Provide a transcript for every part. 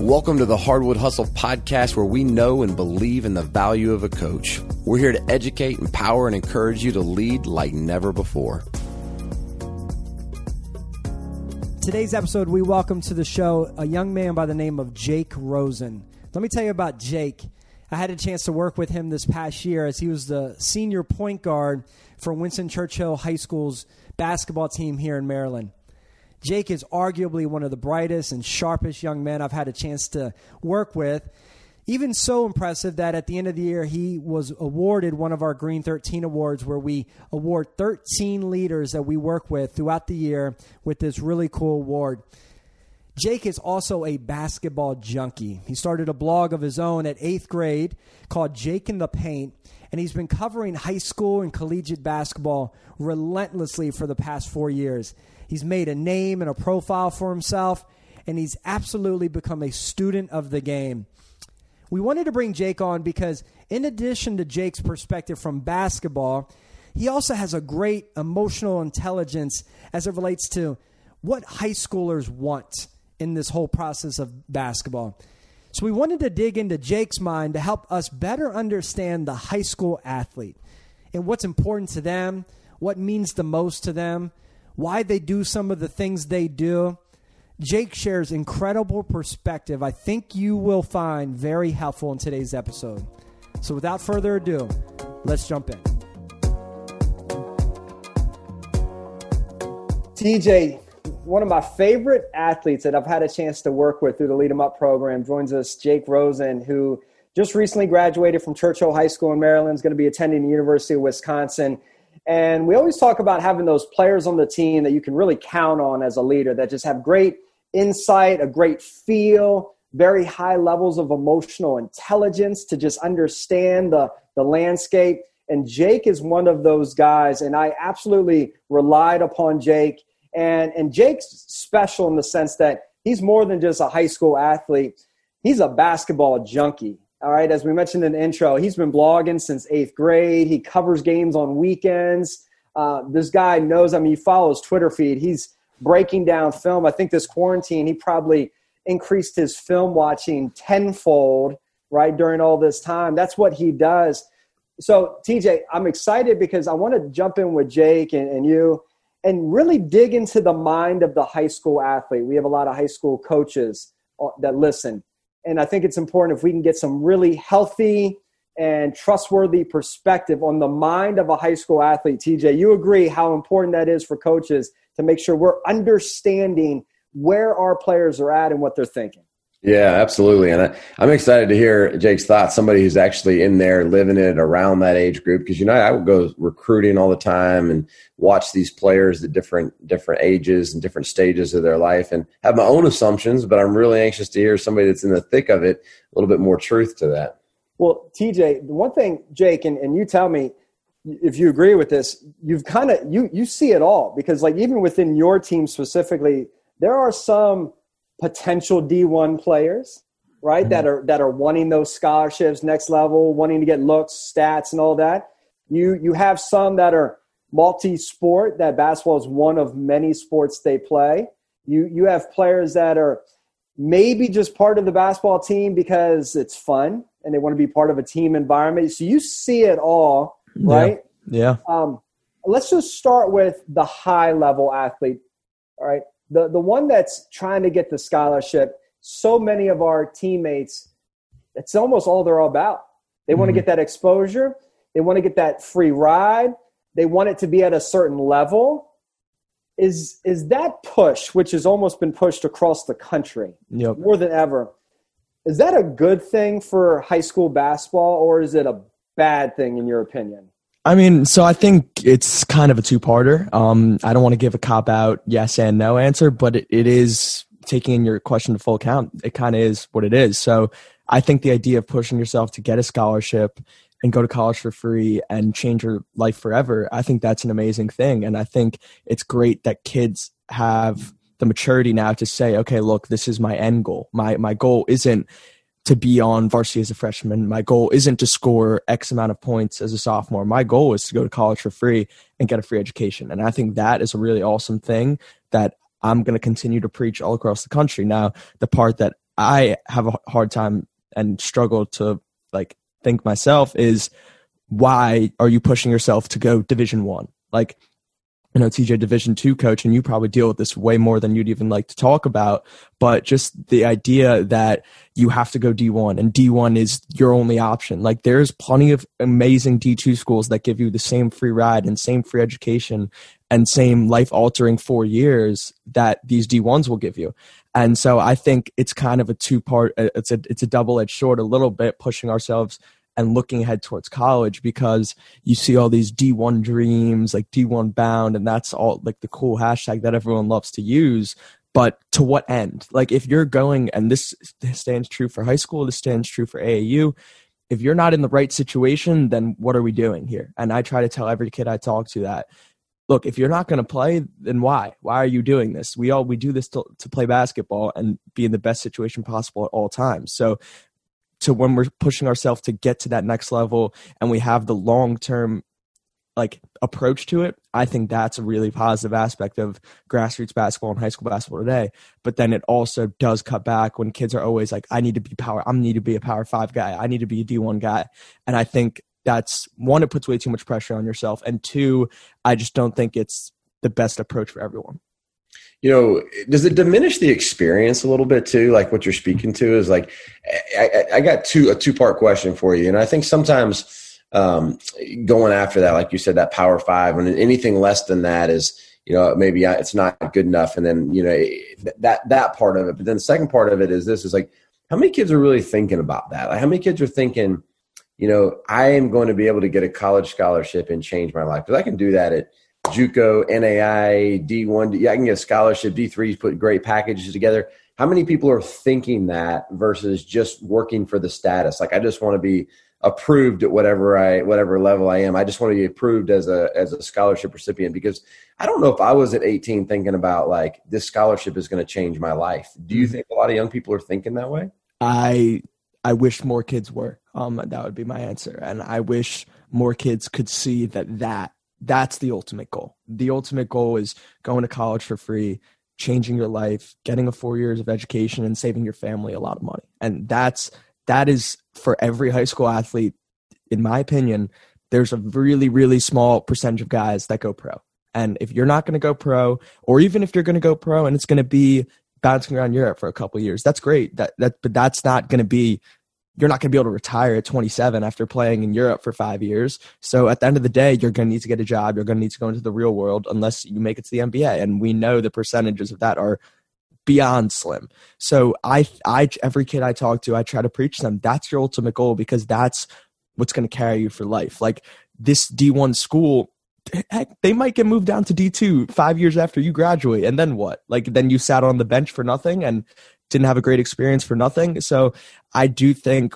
Welcome to the Hardwood Hustle podcast, where we know and believe in the value of a coach. We're here to educate, empower, and encourage you to lead like never before. Today's episode, we welcome to the show a young man by the name of Jake Rosen. Let me tell you about Jake. I had a chance to work with him this past year as he was the senior point guard for Winston Churchill High School's basketball team here in Maryland. Jake is arguably one of the brightest and sharpest young men I've had a chance to work with. Even so impressive that at the end of the year, he was awarded one of our Green 13 awards, where we award 13 leaders that we work with throughout the year with this really cool award. Jake is also a basketball junkie. He started a blog of his own at eighth grade called Jake in the Paint, and he's been covering high school and collegiate basketball relentlessly for the past four years. He's made a name and a profile for himself, and he's absolutely become a student of the game. We wanted to bring Jake on because, in addition to Jake's perspective from basketball, he also has a great emotional intelligence as it relates to what high schoolers want in this whole process of basketball. So, we wanted to dig into Jake's mind to help us better understand the high school athlete and what's important to them, what means the most to them, why they do some of the things they do. Jake shares incredible perspective I think you will find very helpful in today's episode. So without further ado, let's jump in. TJ, one of my favorite athletes that I've had a chance to work with through the Lead 'em Up program joins us, Jake Rosen, who just recently graduated from Churchill High School in Maryland, is going to be attending the University of Wisconsin. And we always talk about having those players on the team that you can really count on as a leader that just have great insight, a great feel, very high levels of emotional intelligence to just understand the, the landscape. And Jake is one of those guys, and I absolutely relied upon Jake. And, and Jake's special in the sense that he's more than just a high school athlete, he's a basketball junkie. All right, as we mentioned in the intro, he's been blogging since eighth grade. He covers games on weekends. Uh, this guy knows, I mean, you follow his Twitter feed. He's breaking down film. I think this quarantine, he probably increased his film watching tenfold, right, during all this time. That's what he does. So, TJ, I'm excited because I want to jump in with Jake and, and you and really dig into the mind of the high school athlete. We have a lot of high school coaches uh, that listen and I think it's important if we can get some really healthy and trustworthy perspective on the mind of a high school athlete. TJ, you agree how important that is for coaches to make sure we're understanding where our players are at and what they're thinking. Yeah, absolutely. And I, am excited to hear Jake's thoughts. Somebody who's actually in there living it around that age group. Because, you know, I would go recruiting all the time and watch these players at different, different ages and different stages of their life and have my own assumptions. But I'm really anxious to hear somebody that's in the thick of it, a little bit more truth to that. Well, TJ, one thing, Jake, and, and you tell me if you agree with this, you've kind of, you, you see it all because like even within your team specifically, there are some – potential D1 players, right? Mm-hmm. That are that are wanting those scholarships, next level, wanting to get looks, stats, and all that. You you have some that are multi-sport. That basketball is one of many sports they play. You you have players that are maybe just part of the basketball team because it's fun and they want to be part of a team environment. So you see it all, right? Yeah. yeah. Um, let's just start with the high level athlete. All right the the one that's trying to get the scholarship so many of our teammates it's almost all they're all about. They mm-hmm. want to get that exposure. They want to get that free ride. They want it to be at a certain level. Is is that push which has almost been pushed across the country yep. more than ever is that a good thing for high school basketball or is it a bad thing in your opinion I mean, so I think it's kind of a two parter. Um, I don't want to give a cop out yes and no answer, but it, it is taking in your question to full account. It kind of is what it is. So I think the idea of pushing yourself to get a scholarship and go to college for free and change your life forever, I think that's an amazing thing. And I think it's great that kids have the maturity now to say, okay, look, this is my end goal. My my goal isn't to be on varsity as a freshman. My goal isn't to score X amount of points as a sophomore. My goal is to go to college for free and get a free education. And I think that is a really awesome thing that I'm going to continue to preach all across the country. Now, the part that I have a hard time and struggle to like think myself is why are you pushing yourself to go division one? Like you know TJ Division two coach, and you probably deal with this way more than you'd even like to talk about. But just the idea that you have to go D one and D one is your only option. Like there's plenty of amazing D two schools that give you the same free ride and same free education and same life altering four years that these D ones will give you. And so I think it's kind of a two part. Uh, it's a it's a double edged sword a little bit, pushing ourselves and looking ahead towards college because you see all these D1 dreams, like D1 bound, and that's all like the cool hashtag that everyone loves to use. But to what end? Like, if you're going, and this stands true for high school, this stands true for AAU. If you're not in the right situation, then what are we doing here? And I try to tell every kid I talk to that look if you're not going to play then why why are you doing this we all we do this to, to play basketball and be in the best situation possible at all times so to when we're pushing ourselves to get to that next level and we have the long term like approach to it i think that's a really positive aspect of grassroots basketball and high school basketball today. But then it also does cut back when kids are always like i need to be power i need to be a power five guy. I need to be a d1 guy. And i think that's one it puts way too much pressure on yourself. And two i just don't think it's the best approach for everyone you know does it diminish the experience a little bit too? Like what you're speaking to is like i, I got two a two part question for you. And i think sometimes um, going after that like you said that power five and anything less than that is you know maybe it's not good enough. And then you know that that part of it. But then the second part of it is this is like how many kids are really thinking about that? Like how many kids are thinking you know i am going to be able to get a college scholarship and change my life? Because i can do that at JUCO, NAIA, D1. Yeah, I can get a scholarship. D3s put great packages together. How many people are thinking that versus just working for the status? Like, I just want to be approved at whatever I whatever level I am. I just want to be approved as a as a scholarship recipient because I don't know if I was at 18 thinking about like this scholarship is going to change my life. Do you mm-hmm. think a lot of young people are thinking that way? I I wish more kids were. Um, that would be my answer, and I wish more kids could see that that that's the ultimate goal. The ultimate goal is going to college for free, changing your life, getting a four years of education, and saving your family a lot of money. And that's that is for every high school athlete, in my opinion, there's a really, really small percentage of guys that go pro. And if you're not going to go pro, or even if you're going to go pro and it's going to be bouncing around Europe for a couple years, that's great. That that but that's not going to be you're not going to be able to retire at 27 after playing in Europe for five years. So at the end of the day, you're going to need to get a job. You're going to need to go into the real world unless you make it to the NBA. And we know the percentages of that are beyond slim. So I, I, every kid I talk to, I try to preach them. That's your ultimate goal because that's what's going to carry you for life. Like this D1 school, heck, they might get moved down to D2 five years after you graduate. And then what? Like then you sat on the bench for nothing and didn't have a great experience for nothing. So I do think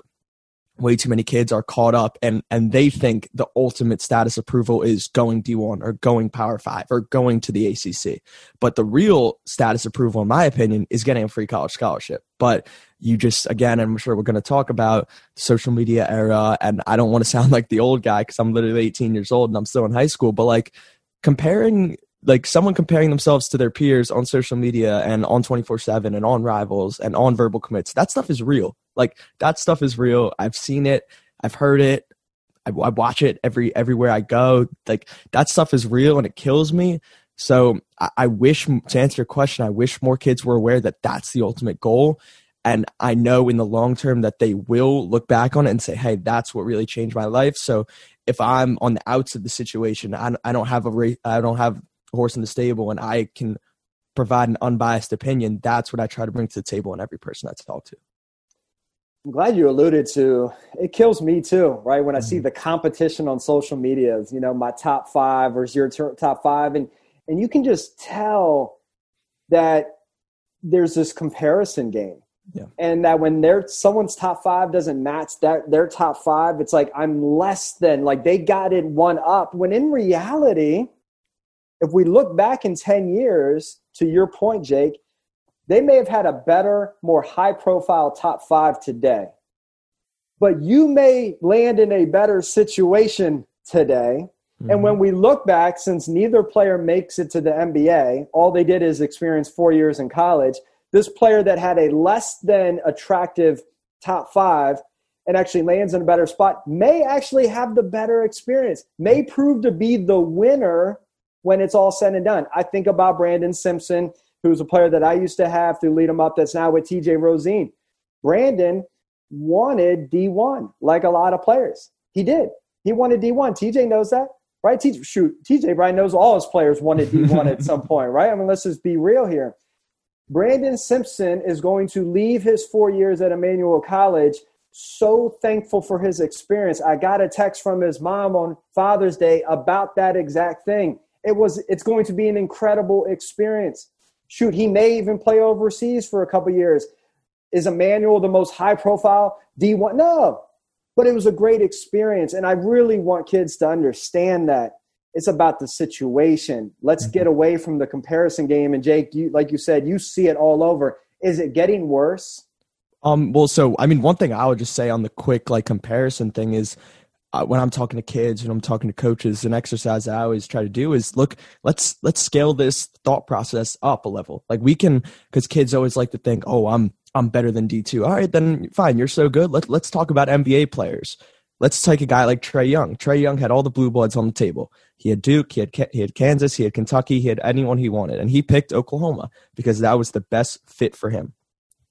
way too many kids are caught up and and they think the ultimate status approval is going D1 or going Power 5 or going to the ACC. But the real status approval in my opinion is getting a free college scholarship. But you just again I'm sure we're going to talk about social media era and I don't want to sound like the old guy cuz I'm literally 18 years old and I'm still in high school, but like comparing like someone comparing themselves to their peers on social media and on 24/7 and on rivals and on verbal commits that stuff is real. Like that stuff is real. I've seen it. I've heard it. I, I, watch it every everywhere i go. Like that stuff is real and it kills me. So I, I wish to answer your question i wish more kids were aware that that's the ultimate goal. And i know in the long term that they will look back on it and say hey that's what really changed my life. So if i'm on the outs of the situation i, I don't have a i don't have horse in the stable and I can provide an unbiased opinion, that's what I try to bring to the table in every person I talk to. I'm glad you alluded to it kills me too, right? When I see mm-hmm. the competition on social media, you know, my top five versus your top five, and and you can just tell that there's this comparison game. Yeah. And that when their someone's top five doesn't match that their top five, it's like I'm less than like they got it one up. When in reality, if we look back in 10 years, to your point, Jake, they may have had a better, more high profile top five today. But you may land in a better situation today. Mm-hmm. And when we look back, since neither player makes it to the NBA, all they did is experience four years in college. this player that had a less than attractive top five and actually lands in a better spot may actually have the better experience, may prove to be the winner when it's all said and done. I think about Brandon Simpson, who's a player that I used to have through him Up that's now with TJ Rosene. Brandon wanted D1 like a lot of players. He did. He wanted D1. TJ knows that, right? TJ, shoot, TJ Brian knows all his players wanted D1 at some point, right? I mean, let's just be real here. Brandon Simpson is going to leave his four years at Emmanuel College so thankful for his experience. I got a text from his mom on Father's Day about that exact thing. It was it's going to be an incredible experience. Shoot, he may even play overseas for a couple years. Is Emmanuel the most high profile D1? No. But it was a great experience and I really want kids to understand that it's about the situation. Let's mm-hmm. get away from the comparison game and Jake, you like you said, you see it all over. Is it getting worse? Um, well, so I mean, one thing I would just say on the quick like comparison thing is when I'm talking to kids and I'm talking to coaches, an exercise I always try to do is look, let's let's scale this thought process up a level. Like we can, because kids always like to think, oh, I'm I'm better than D two. All right, then fine, you're so good. Let let's talk about NBA players. Let's take a guy like Trae Young. Trae Young had all the blue bloods on the table. He had Duke, he had he had Kansas, he had Kentucky, he had anyone he wanted, and he picked Oklahoma because that was the best fit for him.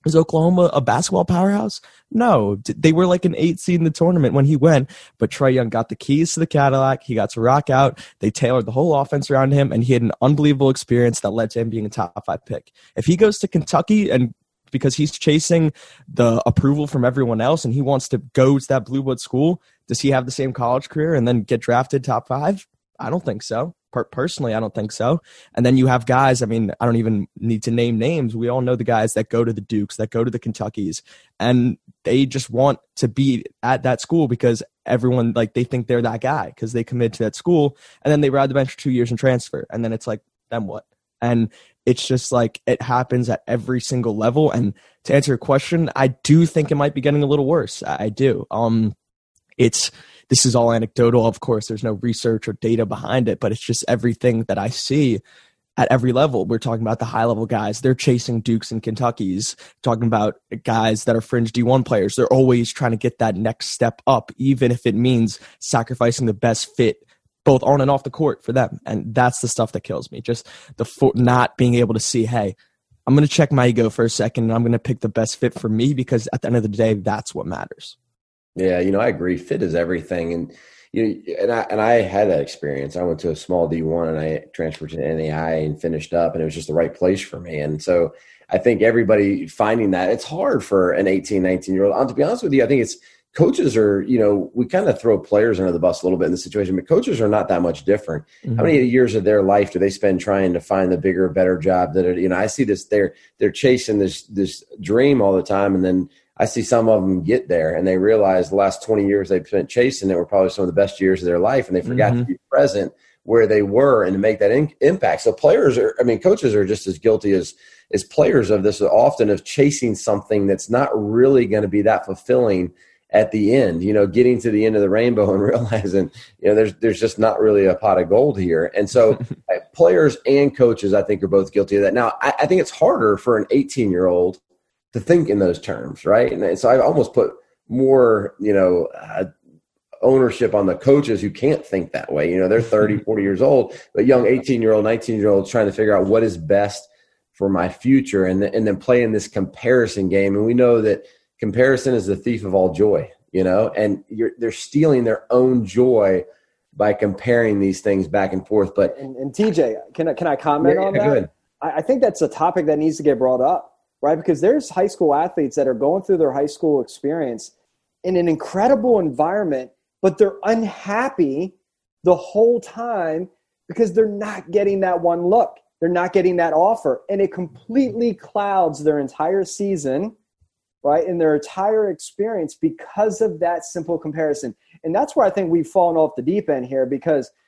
Was Oklahoma a basketball powerhouse? No, they were like an eight seed in the tournament when he went. But Trae Young got the keys to the Cadillac. He got to rock out. They tailored the whole offense around him, and he had an unbelievable experience that led to him being a top five pick. If he goes to Kentucky and because he's chasing the approval from everyone else and he wants to go to that blue blood school, does he have the same college career and then get drafted top five? I don't think so. Per- personally, I don't think so. And then you have guys, I mean, I don't even need to name names. We all know the guys that go to the Dukes, that go to the Kentuckys, and they just want to be at that school because everyone, like, they think they're that guy because they commit to that school. And then they ride the bench for two years and transfer. And then it's like, then what? And it's just like it happens at every single level. And to answer your question, I do think it might be getting a little worse. I do. Um, it's this is all anecdotal, of course. There's no research or data behind it, but it's just everything that I see at every level. We're talking about the high level guys. They're chasing Dukes and Kentuckies. Talking about guys that are fringe D1 players. They're always trying to get that next step up, even if it means sacrificing the best fit both on and off the court for them. And that's the stuff that kills me. Just the fo- not being able to see, hey, I'm going to check my ego for a second and I'm going to pick the best fit for me because at the end of the day, that's what matters. Yeah, you know, I agree. Fit is everything, and you know, and I and I had that experience. I went to a small D one and I transferred to NAIA and finished up, and it was just the right place for me. And so I think everybody finding that it's hard for an 18, 19 year old. To be honest with you, I think it's coaches are, you know, we kind of throw players under the bus a little bit in the situation, but coaches are not that much different. Mm-hmm. How many years of their life do they spend trying to find the bigger, better job that, are, you know, I see this, they're, they're chasing this, this dream all the time. And then I see some of them get there and they realize the last 20 years they've spent chasing it were probably some of the best years of their life and they forgot mm-hmm. to be present where they were and to make that in- impact. So players are, I mean, coaches are just as guilty as, as players of this often of chasing something that's not really going to be that fulfilling at the end, you know, getting to the end of the rainbow and realizing, you know, there's, there's just not really a pot of gold here. And so players and coaches, I think are both guilty of that. Now, I, I think it's harder for an 18 year old to think in those terms, right? And so I almost put more, you know, uh, ownership on the coaches who can't think that way. You know, they're 30, 40 years old, but young 18 year old, 19 year old trying to figure out what is best for my future and, and then playing this comparison game. And we know that comparison is the thief of all joy, you know, and they're stealing their own joy by comparing these things back and forth. But and, and TJ, can I, can I comment yeah, on that? I think that's a topic that needs to get brought up right? Because there's high school athletes that are going through their high school experience in an incredible environment, but they're unhappy the whole time because they're not getting that one look. They're not getting that offer. And it completely clouds their entire season, right? And their entire experience because of that simple comparison. And that's where I think we've fallen off the deep end here because –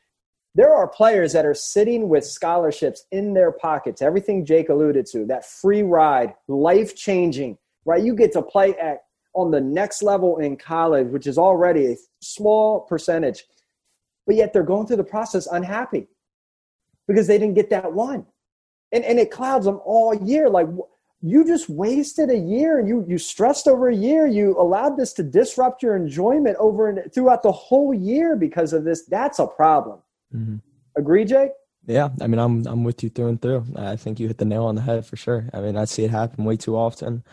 there are players that are sitting with scholarships in their pockets. Everything Jake alluded to, that free ride, life changing, right? You get to play at on the next level in college, which is already a small percentage, but yet they're going through the process unhappy because they didn't get that one. And, and it clouds them all year. Like, you just wasted a year and you you stressed over a year you allowed this to disrupt your enjoyment over and throughout the whole year because of this that's a problem mm-hmm. agree jake yeah i mean i'm i'm with you through and through. I think you hit the nail on the head for sure. I mean i see it happen way too often.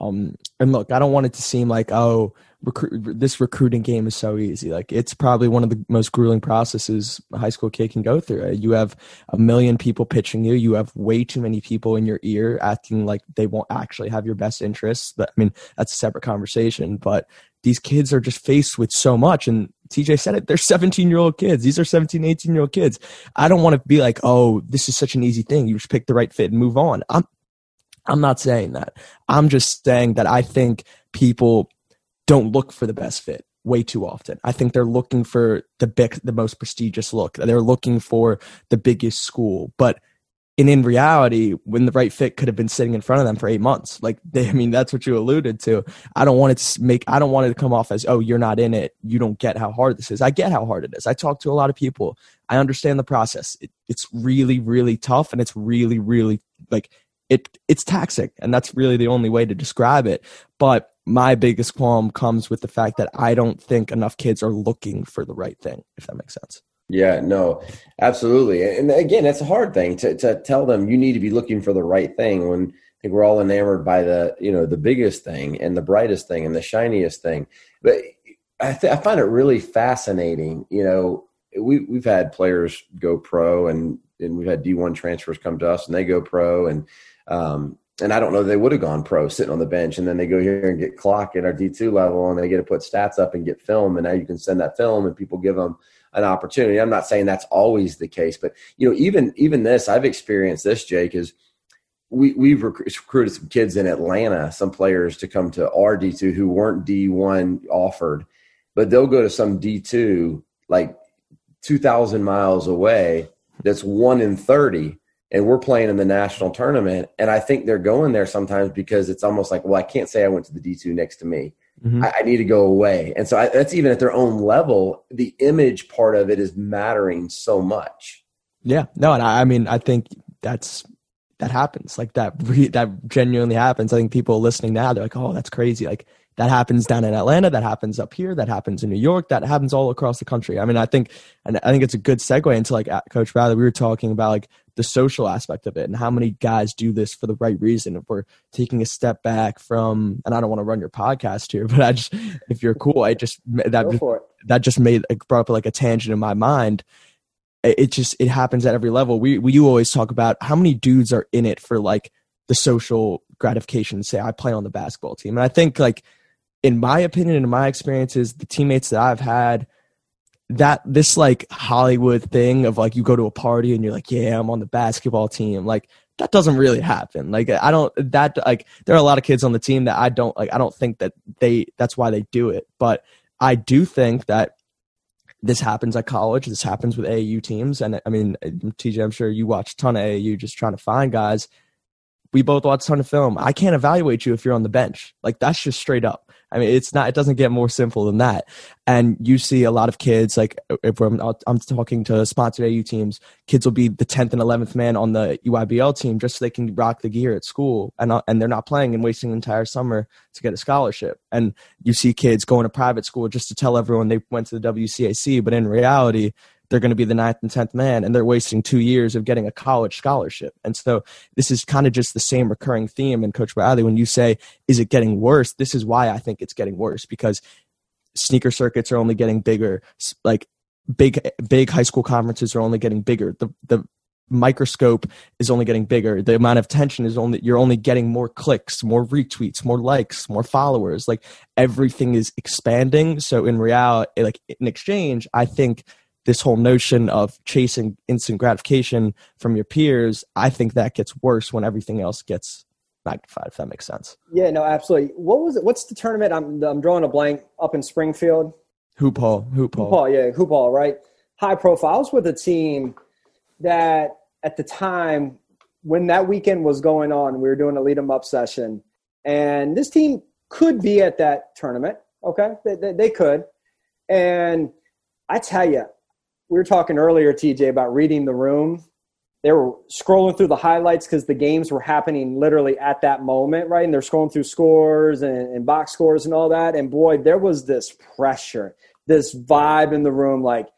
Um and look i don't want it to seem like oh recruit this recruiting game is so easy. Like it's probably one of the most grueling processes a high school kid can go through you have a million people pitching you. You have way too many people in your ear acting like they won't actually have your best interests. But i mean that's a separate conversation but these kids are just faced with so much and tj said it they're 17 year old kids. These are 17 18 year old kids. I don't want to be like oh this is such an easy thing. You just pick the right fit and move on. I'm i'm not saying that. I'm just saying that i think people don't look for the best fit way too often. I think they're looking for the big, the most prestigious look. They're looking for the biggest school, but in in reality, when the right fit could have been sitting in front of them for eight months, like they, I mean, that's what you alluded to. I don't want it to make, I don't want it to come off as, oh, you're not in it. You don't get how hard this is. I get how hard it is. I talk to a lot of people. I understand the process. It, it's really, really tough, and it's really, really like it. It's taxing, and that's really the only way to describe it. But my biggest qualm comes with the fact that I don't think enough kids are looking for the right thing, if that makes sense. Yeah, no, absolutely. And again, it's a hard thing to, to tell them you need to be looking for the right thing when I think we're all enamored by the, you know, the biggest thing and the brightest thing and the shiniest thing. But I, th- I find it really fascinating. You know, we, we've had players go pro and, and we've had D1 transfers come to us and they go pro. And, um, and I don't know they would have gone pro sitting on the bench, and then they go here and get clock at our D two level, and they get to put stats up and get film, and now you can send that film, and people give them an opportunity. I'm not saying that's always the case, but you know, even even this, I've experienced this. Jake is we we've recruited some kids in Atlanta, some players to come to our D two who weren't D one offered, but they'll go to some D two like two thousand miles away. That's one in thirty and we're playing in the national tournament. And I think they're going there sometimes because it's almost like, well, I can't say I went to the D2 next to me. Mm-hmm. I, I, need to go away. And so I, that's even at their own level. The image part of it is mattering so much. Yeah. No, and I, I mean, I think that's that happens. Like that, re, that genuinely happens. I think people listening now, they're like, oh, that's crazy. Like that happens down in Atlanta. That happens up here. That happens in New York. That happens all across the country. I mean, I think, and I think it's a good segue into like Coach Bradley. We were talking about like the social aspect of it and how many guys do this for the right reason. If we're taking a step back from, and I don't want to run your podcast here, but I just, if you're cool, I just that just, that just made brought up like a tangent in my mind. It just it happens at every level. We we you always talk about how many dudes are in it for like the social gratification. Say I play on the basketball team, and I think like in my opinion and in my experiences, the teammates that I've had, that this like Hollywood thing of like you go to a party and you're like, yeah, I'm on the basketball team. Like that doesn't really happen. Like I don't that like there are a lot of kids on the team that I don't like. I don't think that they that's why they do it. But I do think that this happens at college. This happens with AAU teams. And I mean, TJ, I'm sure you watch a ton of AAU just trying to find guys. We both watch a ton of film. I can't evaluate you if you're on the bench. Like that's just straight up. I mean, it's not. It doesn't get more simple than that. And you see a lot of kids like if I'm, I'm talking to sponsored AU teams, kids will be the tenth and eleventh man on the EYBL team just so they can rock the gear at school, and and they're not playing and wasting the entire summer to get a scholarship. And you see kids going to private school just to tell everyone they went to the WCAC, but in reality, they're going to be the ninth and tenth man, and they're wasting two years of getting a college scholarship. And so this is kind of just the same recurring theme. And Coach Bradley, when you say, "Is it getting worse?" This is why I think it's getting worse because sneaker circuits are only getting bigger. Like big big high school conferences are only getting bigger. The the microscope is only getting bigger. The amount of attention is only you're only getting more clicks, more retweets, more likes, more followers. Like everything is expanding. So in reality, like in exchange, I think this whole notion of chasing instant gratification from your peers, I think that gets worse when everything else gets magnified. If that makes sense. Yeah, no, absolutely. What was it? What's the tournament? I'm I'm drawing a blank up in Springfield. Hoop Hall, Hoop Hall, Hoop Hall, yeah, Hoop Hall, right? High profiles with a team that at the time when that weekend was going on, we were doing a lead lead 'em up session, and this team could be at that tournament. Okay, they, they, they could, and I tell you, we were talking earlier, TJ, about reading the room. they were scrolling through the highlights because the games were happening literally at that moment, right? And they're scrolling through scores and, and, box scores and all that. And boy, there was this pressure, this vibe in the room like,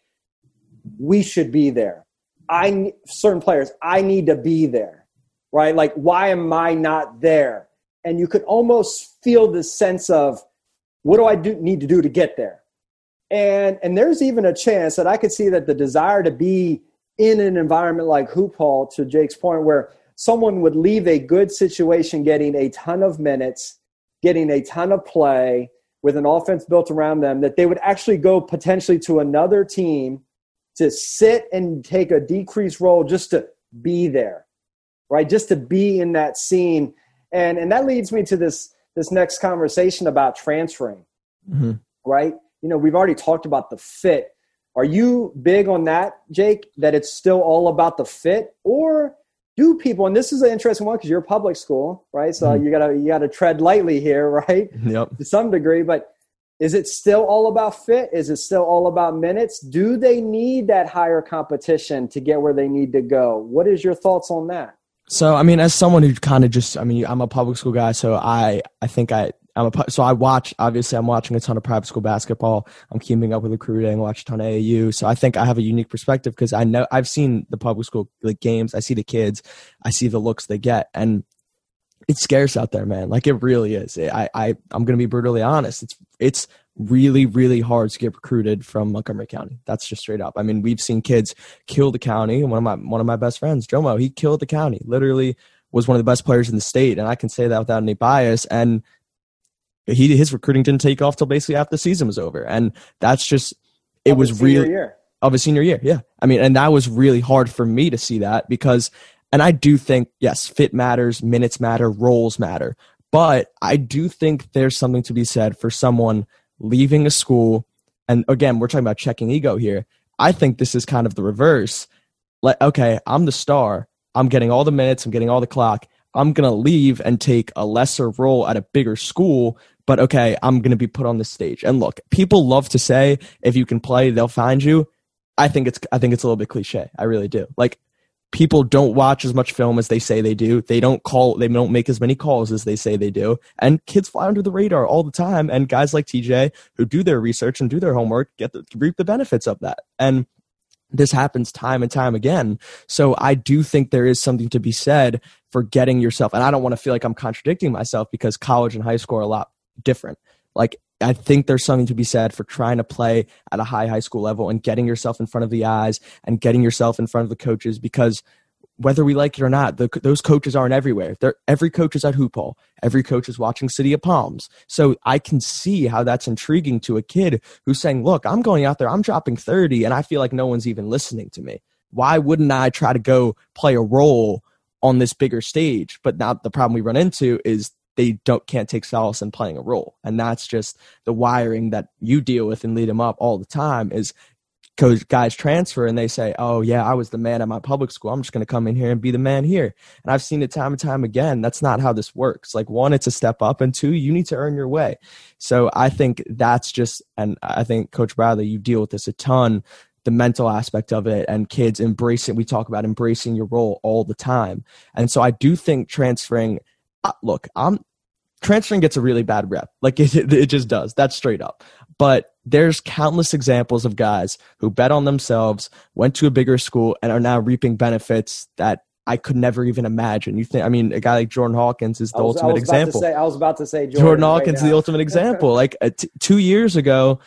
we should be there. I certain players, I need to be there, right? Like, why am I not there? And you could almost feel this sense of, what do I do, need to do to get there? And and there's even a chance that I could see that the desire to be in an environment like hoop hall, to Jake's point, where someone would leave a good situation getting a ton of minutes, getting a ton of play with an offense built around them, that they would actually go potentially to another team to sit and take a decreased role just to be there, right? Just to be in that scene. And and that leads me to this this next conversation about transferring, mm-hmm. right? You know, we've already talked about the fit are you big on that, Jake, that it's still all about the fit? Or do people, and this is an interesting one because you're a public school, right? So mm-hmm. you gotta you gotta tread lightly here, right? Yep. To some degree, but is it still all about fit? Is it still all about minutes? Do they need that higher competition to get where they need to go? What is your thoughts on that? So, I mean, as someone who kind of just, I mean, I'm a public school guy, so I, I think I I'm a so I watch obviously I'm watching a ton of private school basketball. I'm keeping up with recruiting, watch a ton of AAU. So I think I have a unique perspective because I know I've seen the public school like games. I see the kids, I see the looks they get, and it's scarce out there, man. Like it really is. I I I'm gonna be brutally honest. It's it's really really hard to get recruited from Montgomery County. That's just straight up. I mean, we've seen kids kill the county. One of my one of my best friends, Jomo, he killed the county. Literally was one of the best players in the state, and I can say that without any bias. And he his recruiting didn't take off till basically after the season was over, and that's just it of was really year. of a senior year. Yeah, I mean, and that was really hard for me to see that because, and I do think yes, fit matters, minutes matter, roles matter, but I do think there's something to be said for someone leaving a school, and again, we're talking about checking ego here. I think this is kind of the reverse. Like, okay, I'm the star. I'm getting all the minutes. I'm getting all the clock. I'm going to leave and take a lesser role at a bigger school but okay, I'm going to be put on the stage. And look, people love to say if you can play, they'll find you. I think it's I think it's a little bit cliche. I really do. Like people don't watch as much film as they say they do. They don't call they don't make as many calls as they say they do. And kids fly under the radar all the time and guys like TJ who do their research and do their homework get the, reap the benefits of that. And this happens time and time again. So I do think there is something to be said for getting yourself and I don't want to feel like I'm contradicting myself because college and high school are a lot different. Like I think there's something to be said for trying to play at a high high school level and getting yourself in front of the eyes and getting yourself in front of the coaches because whether we like it or not, the, those coaches aren't everywhere. They're, every coach is at hoop hall. Every coach is watching City of Palms. So I can see how that's intriguing to a kid who's saying, "Look, I'm going out there. I'm dropping 30, and I feel like no one's even listening to me. Why wouldn't I try to go play a role on this bigger stage?" But now the problem we run into is they don't can't take solace in playing a role. And that's just the wiring that you deal with and Lead 'em Up all the time is coach guys transfer and they say oh yeah i was the man at my public school. I'm just going to come in here and be the man here. And i've seen it time and time again. That's not how this works. Like one it's a step up and two you need to earn your way. So i think that's just and i think coach bradley you deal with this a ton the mental aspect of it and kids embracing we talk about embracing your role all the time. And so i do think transferring uh, look, I'm transferring gets a really bad rep. Like it, it just does. That's straight up. But there's countless examples of guys who bet on themselves, went to a bigger school, and are now reaping benefits that I could never even imagine. You think? I mean, a guy like Jordan Hawkins is the was, ultimate example. Say, I was about to say Jordan, Jordan Hawkins right is the ultimate example. like uh, t- two years ago,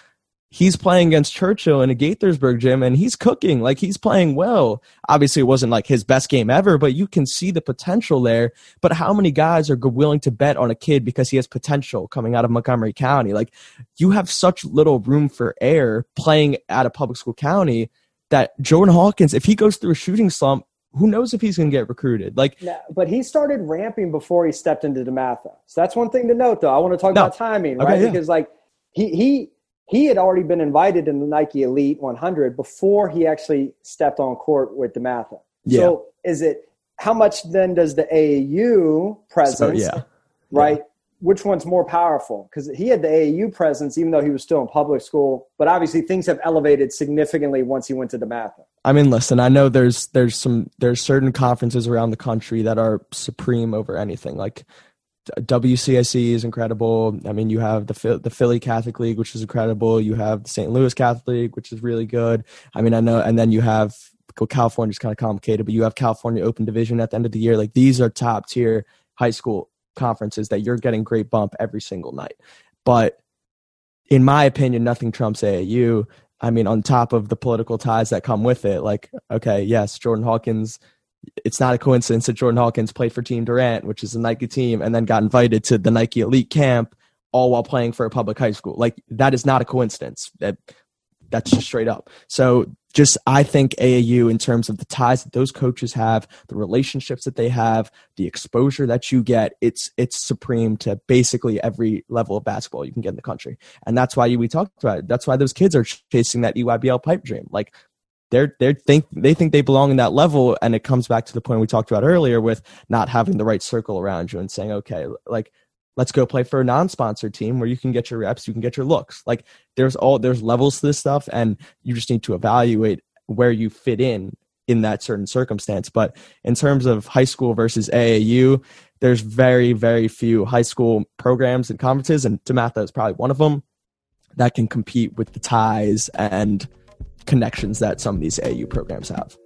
he's playing against Churchill in a Gaithersburg gym and he's cooking. Like he's playing well. Obviously, it wasn't like his best game ever, but you can see the potential there. But how many guys are willing to bet on a kid because he has potential coming out of Montgomery County? Like you have such little room for error playing at a public school county that Jordan Hawkins, if he goes through a shooting slump, who knows if he's going to get recruited? Like, but he started ramping before he stepped into DeMatha. So that's one thing to note, though. I want to talk no. about timing, right? Yeah. Because like he he he had already been invited in the Nike Elite 100 before he actually stepped on court with DeMatha. Yeah. So is it how much then does the AAU presence, so, yeah. right? Yeah. Which one's more powerful? Because he had the AAU presence, even though he was still in public school. But obviously, things have elevated significantly once he went to DeMatha. I mean, listen, I know there's there's some there's certain conferences around the country that are supreme over anything. Like WCAC is incredible. I mean, you have the the Philly Catholic League, which is incredible. You have the St. Louis Catholic League, which is really good. I mean, I know, and then you have California's kind of complicated, but you have California Open Division at the end of the year. Like these are top tier high school conferences that you're getting great bump every single night. But in my opinion, nothing trumps AAU. I mean, on top of the political ties that come with it, like, okay, yes, Jordan Hawkins, it's not a coincidence that Jordan Hawkins played for Team Durant, which is a Nike team, and then got invited to the Nike Elite Camp, all while playing for a public high school. Like, that is not a coincidence. That that's just straight up. So just I think AAU in terms of the ties that those coaches have, the relationships that they have, the exposure that you get, it's it's supreme to basically every level of basketball you can get in the country. And that's why we talked about it. That's why those kids are chasing that EYBL pipe dream. Like they're they think they think they belong in that level and it comes back to the point we talked about earlier with not having the right circle around you and saying okay like let's go play for a non-sponsored team where you can get your reps you can get your looks. Like there's all there's levels to this stuff and you just need to evaluate where you fit in in that certain circumstance. But in terms of high school versus aau there's very very few high school programs and conferences and DeMatha is probably one of them that can compete with the ties and connections that some of these au programs have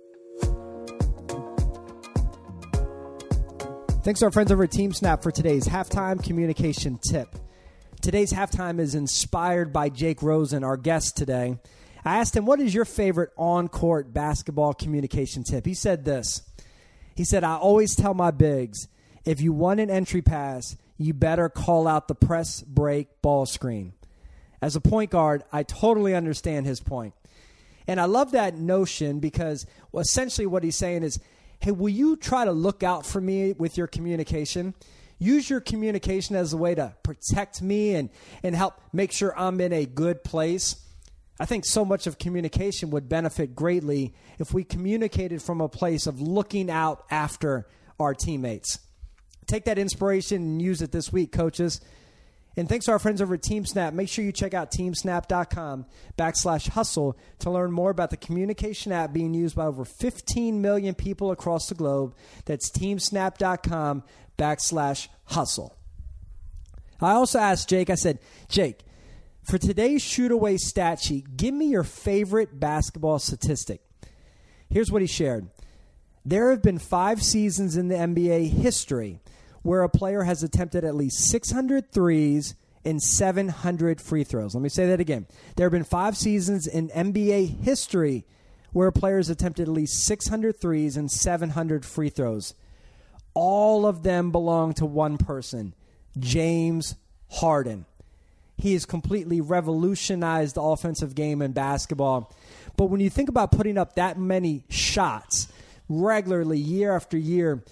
Thanks to our friends over at TeamSnap for today's halftime communication tip. Today's halftime is inspired by Jake Rosen, our guest today. I asked him, What is your favorite on court basketball communication tip? He said this He said, I always tell my bigs, if you want an entry pass, you better call out the press break ball screen. As a point guard, I totally understand his point. And I love that notion because essentially what he's saying is hey, will you try to look out for me with your communication? Use your communication as a way to protect me and, and help make sure I'm in a good place. I think so much of communication would benefit greatly if we communicated from a place of looking out after our teammates. Take that inspiration and use it this week, coaches. And thanks to our friends over at TeamSnap. Make sure you check out teamsnap.com backslash hustle to learn more about the communication app being used by over 15 million people across the globe. That's teamsnap.com backslash hustle. I also asked Jake, I said, Jake, for today's shoot away stat sheet, give me your favorite basketball statistic. Here's what he shared. There have been five seasons in the NBA history where a player has attempted at least 600 threes and 700 free throws. Let me say that again. There have been five seasons in NBA history where a player has attempted at least 600 threes and 700 free throws. All of them belong to one person, James Harden. He has completely revolutionized the offensive game in basketball. But when you think about putting up that many shots regularly, year after year,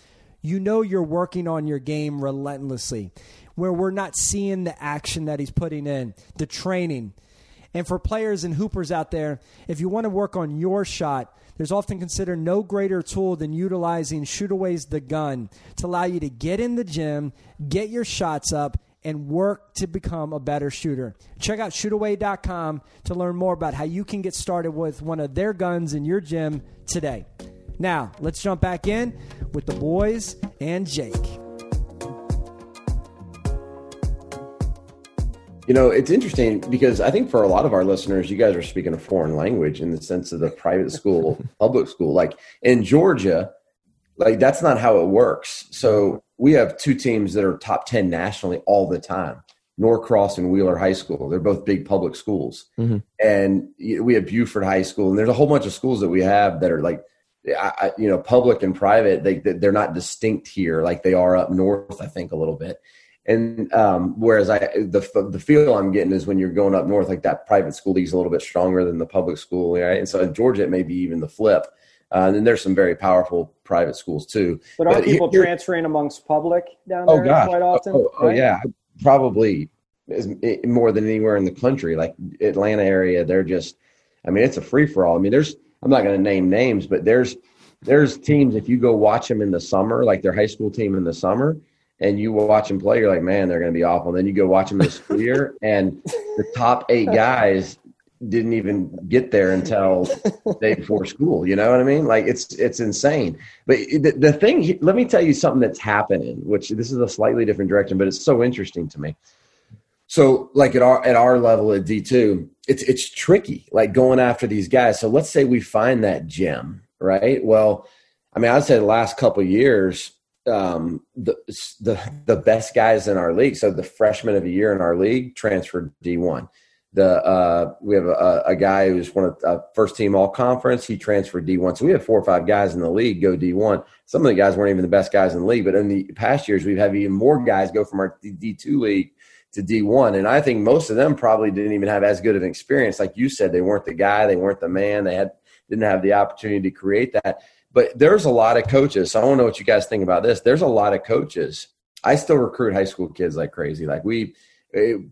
you know you're working on your game relentlessly. Where we're not seeing the action that he's putting in, the training. And for players and hoopers out there, if you want to work on your shot, there's often considered no greater tool than utilizing Shootaways the gun to allow you to get in the gym, get your shots up, and work to become a better shooter. Check out shootaway.com to learn more about how you can get started with one of their guns in your gym today. Now, let's jump back in with the boys and Jake. You know, it's interesting because I think for a lot of our listeners, you guys are speaking a foreign language in the sense of the private school, public school. Like in Georgia, like that's not how it works. So we have two teams that are top 10 nationally all the time. Norcross and Wheeler High School. They're both big public schools. Mm-hmm. And we have Buford High School. And there's a whole bunch of schools that we have that are like I, you know, public and private, they they're not distinct here like they are up north. I think a little bit, and um, whereas I the the feel I'm getting is when you're going up north, like that private school league's a little bit stronger than the public school, right? And so in Georgia, it may be even the flip. Uh, and then there's some very powerful private schools too. But are people here, transferring amongst public down oh, there oh gosh. quite often? Oh, oh, right? oh yeah, probably more than anywhere in the country. Like Atlanta area, they're just. I mean, it's a free for all. I mean, there's I'm not going to name names, but there's there's teams if you go watch them in the summer, like their high school team in the summer, and you watch them play, you're like, man, they're going to be awful. And then you go watch them the year, and the top eight guys didn't even get there until day before school. You know what I mean? Like it's it's insane. But the, the thing, let me tell you something that's happening. Which this is a slightly different direction, but it's so interesting to me. So, like at our at our level at D two, it's it's tricky, like going after these guys. So let's say we find that gem, right? Well, I mean, I'd say the last couple years, um, the the the best guys in our league. So the freshman of the year in our league transferred D one the uh, we have a, a, guy who's one of uh, first team all conference. He transferred D one, so we have four or five guys in the league go D one. Some of the guys weren't even the best guys in the league, but in the past years we've had even more guys go from our D two league to D one, and I think most of them probably didn't even have as good of an experience. Like you said, they weren't the guy, they weren't the man, they had didn't have the opportunity to create that. But there's a lot of coaches. So I don't know what you guys think about this. There's a lot of coaches. I still recruit high school kids like crazy. Like we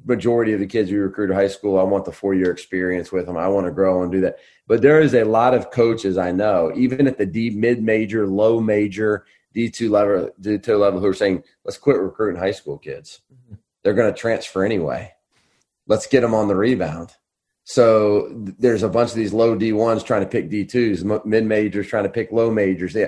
majority of the kids we recruit in high school, I want the four year experience with them. I want to grow and do that. But there is a lot of coaches I know, even at the D mid major, low major, D two level, D two level, who are saying, "Let's quit recruiting high school kids. Mm-hmm. They're going to transfer anyway. Let's get them on the rebound." So there's a bunch of these low D ones trying to pick D twos, mid majors trying to pick low majors. Yeah.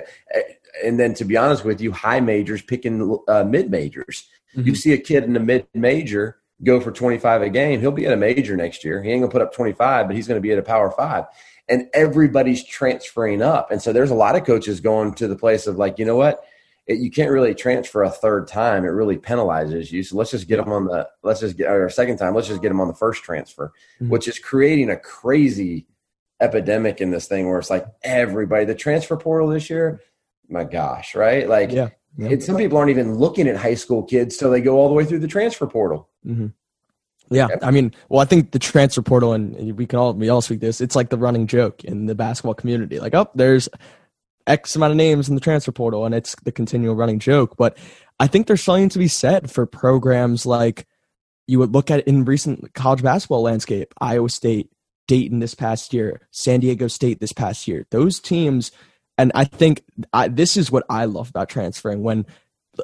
And then to be honest with you, high majors picking uh, mid majors. Mm-hmm. You see a kid in the mid major go for 25 a game, he'll be at a major next year. He ain't gonna put up 25, but he's gonna be at a power five. And everybody's transferring up. And so there's a lot of coaches going to the place of like, you know what? It, you can't really transfer a third time. It really penalizes you. So let's just get them on the, let's just get, or a second time, let's just get them on the first transfer, mm-hmm. which is creating a crazy epidemic in this thing where it's like everybody, the transfer portal this year, my gosh, right? Like, yeah. It, some people aren't even looking at high school kids till they go all the way through the transfer portal. Mm-hmm. Yeah, I mean, well, I think the transfer portal, and we can all we all speak this. It's like the running joke in the basketball community. Like, oh, there's X amount of names in the transfer portal, and it's the continual running joke. But I think there's something to be said for programs like you would look at in recent college basketball landscape. Iowa State, Dayton this past year, San Diego State this past year. Those teams and I think I, this is what I love about transferring. When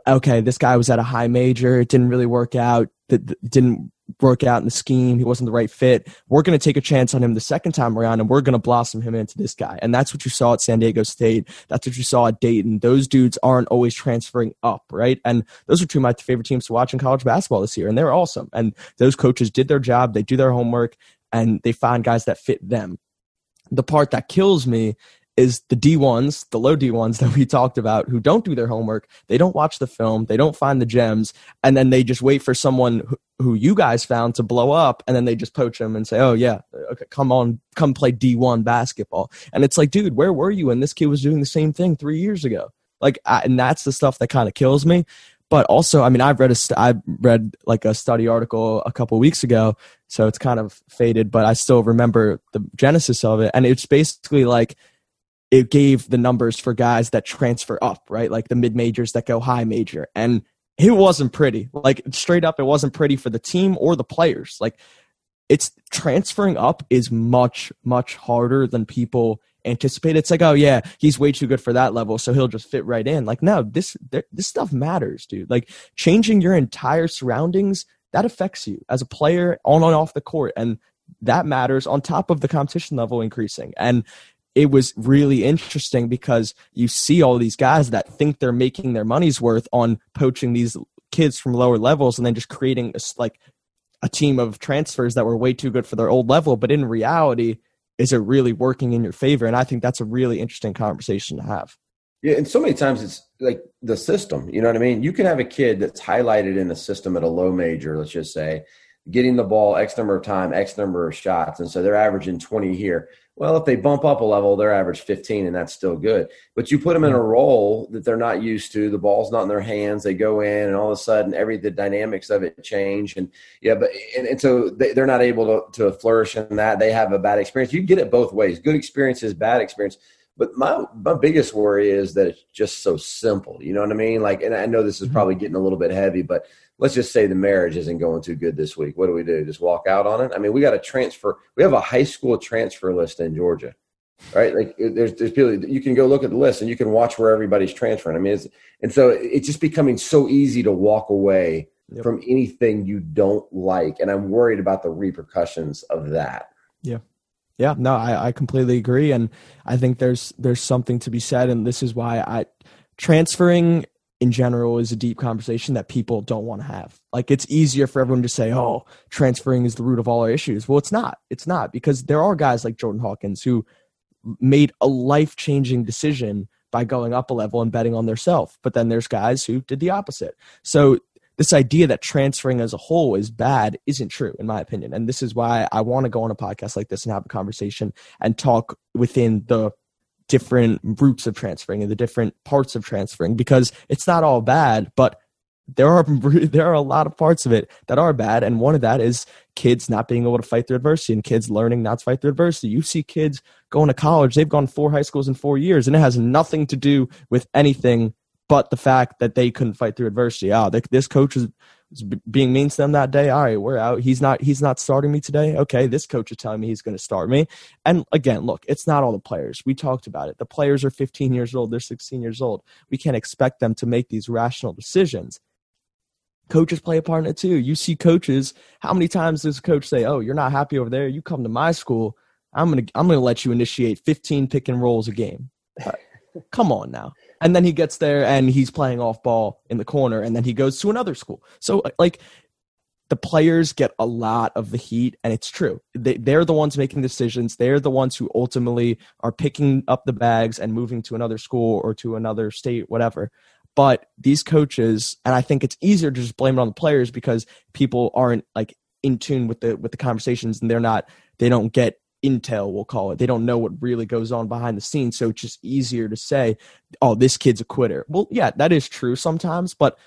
okay, this guy was at a high major, it didn't really work out. That didn't work out in the scheme. He wasn't the right fit. We're going to take a chance on him the second time around, and we're going to blossom him into this guy. And that's what you saw at San Diego State. That's what you saw at Dayton. Those dudes aren't always transferring up, right? And those are two of my favorite teams to watch in college basketball this year, and they're awesome. And those coaches did their job. They do their homework, and they find guys that fit them. The part that kills me is the D1s, the low D1s that we talked about, who don't do their homework. They don't watch the film. They don't find the gems. And then they just wait for someone who, who you guys found to blow up. And then they just poach them and say, oh, yeah, okay, come on, come play D1 basketball. And it's like, dude, where were you when this kid was doing the same thing three years ago? Like, I, and that's the stuff that kind of kills me. But also, I mean, I've read a st- I read like a study article a couple weeks ago, so it's kind of faded, but I still remember the genesis of it, and it's basically like it gave the numbers for guys that transfer up, right? Like the mid majors that go high major. And it wasn't pretty. Like straight up, it wasn't pretty for the team or the players. Like it's transferring up is much, much harder than people anticipate. It's like, oh yeah, he's way too good for that level, so he'll just fit right in. Like, no, this this stuff matters, dude. Like changing your entire surroundings that affects you as a player on and off the court, and that matters on top of the competition level increasing. And it was really interesting because you see all these guys that think they're making their money's worth on poaching these kids from lower levels and then just creating a, like a team of transfers that were way too good for their old level but in reality is it really working in your favor? And i think that's a really interesting conversation to have. Yeah and so many times it's like the system you know what i mean? You can have a kid that's highlighted in the system at a low major let's just say getting the ball x number of time x number of shots and so they're averaging 20 here well, if they bump up a level, they're average 15, and that's still good. But you put them in a hmm. role that they're not used to. The ball's not in their hands. They go in, and all of a sudden, every the dynamics of it change. And yeah, but and, and so they, are not able to, to flourish in that. They have a bad experience. You get it both ways: good experiences, bad experience. But my my biggest worry is that it's just so simple. You know what I mean? Like, and I know this is mm-hmm. probably getting a little bit heavy, but let's just say the marriage isn't going too good this week. What do we do? Just walk out on it? I mean, we got to transfer. We have a high school transfer list in Georgia, right? Like there's there's people you can go look at the list and you can watch where everybody's transferring. I mean, it's, and so it's just becoming so easy to walk away yep. from anything you don't like, and I'm worried about the repercussions of that. Yeah. Yeah, no, I, I completely agree, and I think there's there's something to be said, and this is why I transferring in general is a deep conversation that people don't want to have. Like it's easier for everyone to say, "Oh, transferring is the root of all our issues." Well, it's not. It's not because there are guys like Jordan Hawkins who made a life-changing decision by going up a level and betting on themselves. But then there's guys who did the opposite. So this idea that transferring as a whole is bad isn't true in my opinion. And this is why I want to go on a podcast like this and have a conversation and talk within the different routes of transferring and the different parts of transferring because it's not all bad, but there are there are a lot of parts of it that are bad, and one of that is kids not being able to fight through adversity and kids learning not to fight through adversity. You see kids going to college; they've gone four high schools in four years, and it has nothing to do with anything but the fact that they couldn't fight through adversity. Oh, this coach is being mean to them that day. All right, we're out. He's not. He's not starting me today. Okay, this coach is telling me he's going to start me. And again, look, it's not all the players. We talked about it. The players are 15 years old. They're 16 years old. We can't expect them to make these rational decisions. Coaches play a part in it too. You see coaches. How many times does a coach say, "Oh, you're not happy over there. You come to my school. I'm gonna. I'm gonna let you initiate 15 pick and rolls a game." Come on now and then he gets there and he's playing off ball in the corner and then he goes to another school. So like the players get a lot of the heat and it's true. They, they're the ones making decisions. They're the ones who ultimately are picking up the bags and moving to another school or to another state whatever. But these coaches and i think it's easier to just blame it on the players because people aren't like in tune with the with the conversations and they're not they don't get intel we'll call it they don't know what really goes on behind the scenes so it's just easier to say oh this kid's a quitter well yeah that is true sometimes but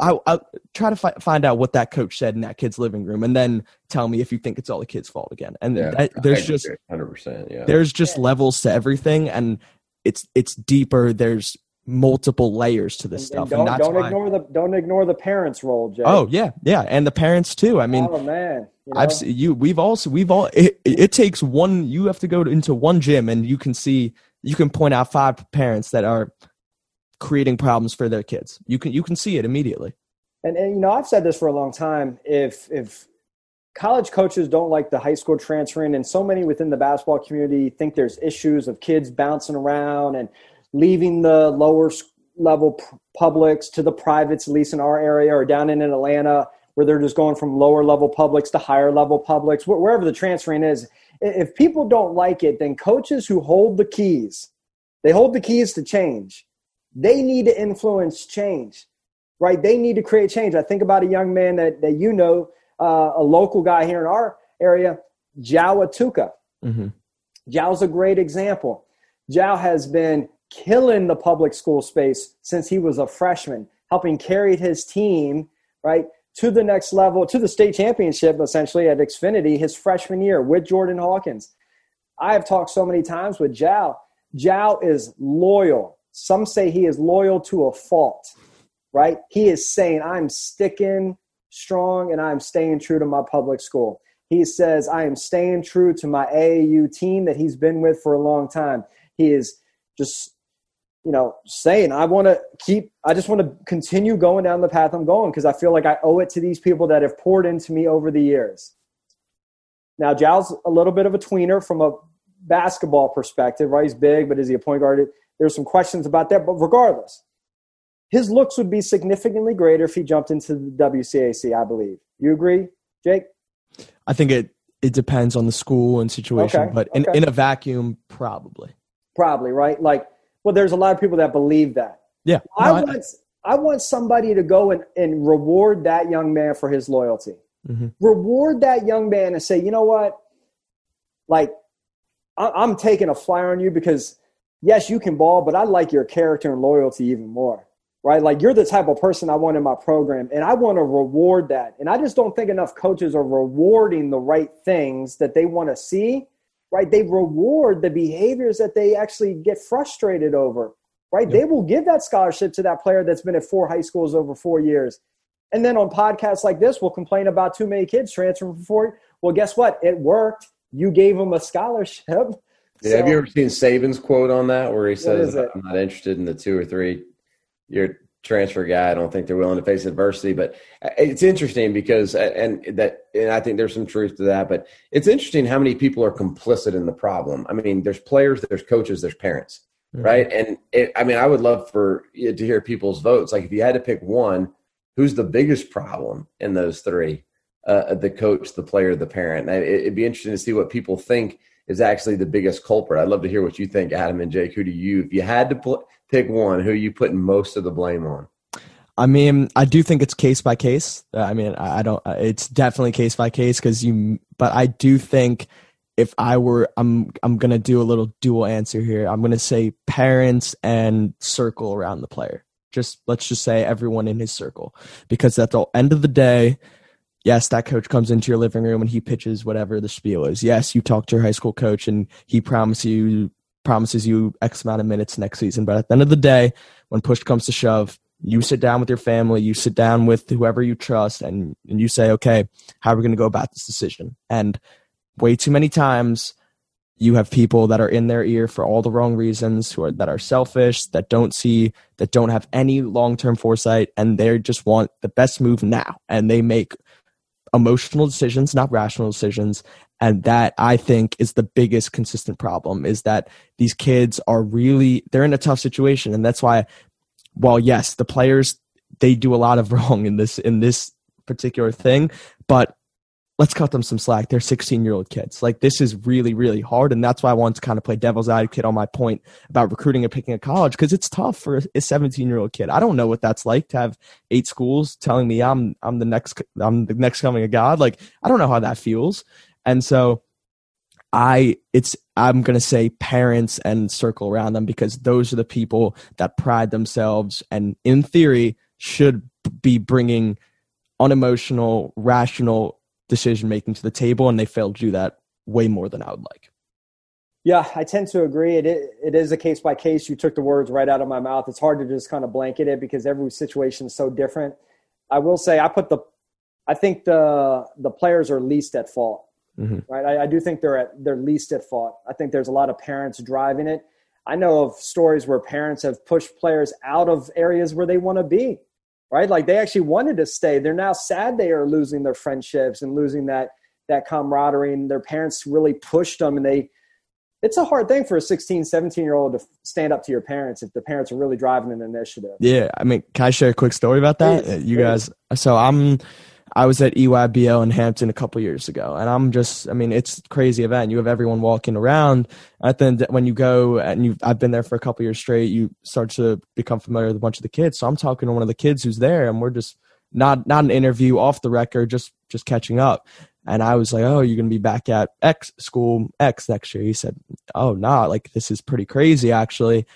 I, I try to fi- find out what that coach said in that kid's living room, and then tell me if you think it's all the kid's fault again. And yeah, that, there's just hundred percent, yeah. There's just levels to everything, and it's it's deeper. There's multiple layers to this and, stuff. And don't, don't ignore the don't ignore the parents' role, Jay. Oh yeah, yeah, and the parents too. I mean, oh man, you know? I've you. We've also we've all. It, it takes one. You have to go into one gym, and you can see you can point out five parents that are creating problems for their kids. You can you can see it immediately. And, and you know, I've said this for a long time. If if college coaches don't like the high school transferring, and so many within the basketball community think there's issues of kids bouncing around and leaving the lower level publics to the privates, at least in our area or down in Atlanta where they're just going from lower level publics to higher level publics, wherever the transferring is. If people don't like it, then coaches who hold the keys, they hold the keys to change. They need to influence change, right? They need to create change. I think about a young man that, that you know, uh, a local guy here in our area, Jao Atuka. Mm-hmm. Jao's a great example. Jao has been killing the public school space since he was a freshman, helping carry his team, right, to the next level, to the state championship, essentially at Xfinity his freshman year with Jordan Hawkins. I have talked so many times with Jao. Jao is loyal. Some say he is loyal to a fault, right? He is saying, I'm sticking strong and I'm staying true to my public school. He says, I am staying true to my AAU team that he's been with for a long time. He is just you know, saying I want to keep, I just want to continue going down the path I'm going because I feel like I owe it to these people that have poured into me over the years. Now, Jao's a little bit of a tweener from a basketball perspective, right? He's big, but is he a point guard? There's some questions about that, but regardless, his looks would be significantly greater if he jumped into the WCAC, I believe. You agree, Jake? I think it it depends on the school and situation, okay, but in, okay. in a vacuum, probably. Probably, right? Like well, there's a lot of people that believe that. Yeah. No, I, want I, I, want somebody to go and, and reward that young man for his loyalty. Mm-hmm. Reward that young man and say, you know what? Like, I, I'm taking a flyer on you because yes, you can ball, but I like your character and loyalty even more. Right? Like you're the type of person I want in my program, and I want to reward that. And I just don't think enough coaches are rewarding the right things that they want to see right? They reward the behaviors that they actually get frustrated over, right? They will give that scholarship to that player that's been at four high schools over four years. And then on podcasts like this, we'll complain about too many kids transferring from four. Well, guess what? It worked. You gave them a scholarship. Yeah, so, have you ever seen Saban's quote on that where he says, I'm not interested in the two or three year transfer guy. I don't think they're willing to face adversity, but it's interesting because and that and I think there's some truth to that. But it's interesting how many people are complicit in the problem. I mean, there's players, there's coaches, there's parents, mm-hmm. right? And it, I mean, I would love for you to hear people's votes. Like if you had to pick one, who's the biggest problem in those three? Uh, the coach, the player, the parent. It'd be interesting to see what people think is actually the biggest culprit. I'd love to hear what you think, Adam and Jake. Who do you, if you had to put, pick one, who are you putting most of the blame on? I mean, I do think it's case by case. Uh, I mean, I don't. Uh, it's definitely case by case because you. But I do think if I were, I'm, I'm gonna do a little dual answer here. I'm gonna say parents and circle around the player. Just let's just say everyone in his circle, because at the end of the day, yes, that coach comes into your living room and he pitches whatever the spiel is. Yes, you talk to your high school coach and he promises you promises you X amount of minutes next season. But at the end of the day, when push comes to shove, you sit down with your family, you sit down with whoever you trust, and, and you say, okay, how are we going to go about this decision? And way too many times, you have people that are in their ear for all the wrong reasons, who are that are selfish, that don't see, that don't have any long term foresight, and they just want the best move now, and they make emotional decisions, not rational decisions. And that I think is the biggest consistent problem is that these kids are really, they're in a tough situation. And that's why, while yes, the players, they do a lot of wrong in this, in this particular thing, but let's cut them some slack. They're 16 year old kids. Like this is really, really hard. And that's why I want to kind of play devil's advocate on my point about recruiting and picking a college because it's tough for a 17 year old kid. I don't know what that's like to have eight schools telling me I'm, I'm the next, I'm the next coming of God. Like I don't know how that feels. And so I, it's, I'm going to say parents and circle around them because those are the people that pride themselves and in theory should be bringing unemotional, rational decision making to the table, and they failed to do that way more than I would like. Yeah, I tend to agree. It it is a case by case. You took the words right out of my mouth. It's hard to just kind of blanket it because every situation is so different. I will say I put the, I think the the players are least at fault. Mm-hmm. Right, I, I do think they're at they're least at fault. I think there's a lot of parents driving it. I know of stories where parents have pushed players out of areas where they want to be right? Like they actually wanted to stay. They're now sad they are losing their friendships and losing that that camaraderie and their parents really pushed them and they it's a hard thing for a 16 17 year old to stand up to your parents if the parents are really driving an initiative yeah i mean can i share a quick story about that Please. you guys so i'm I was at EYBL in Hampton a couple years ago, and I'm just, I mean, it's crazy event. You have everyone walking around. I think when you go and you, I've been there for a couple years straight, you start to become familiar with a bunch of the kids. So I'm talking to one of the kids who's there, and we're just not not an interview off the record, just just catching up. And I was like, "Oh, you're gonna be back at X school X next year?" He said, "Oh, nah, like this is pretty crazy actually."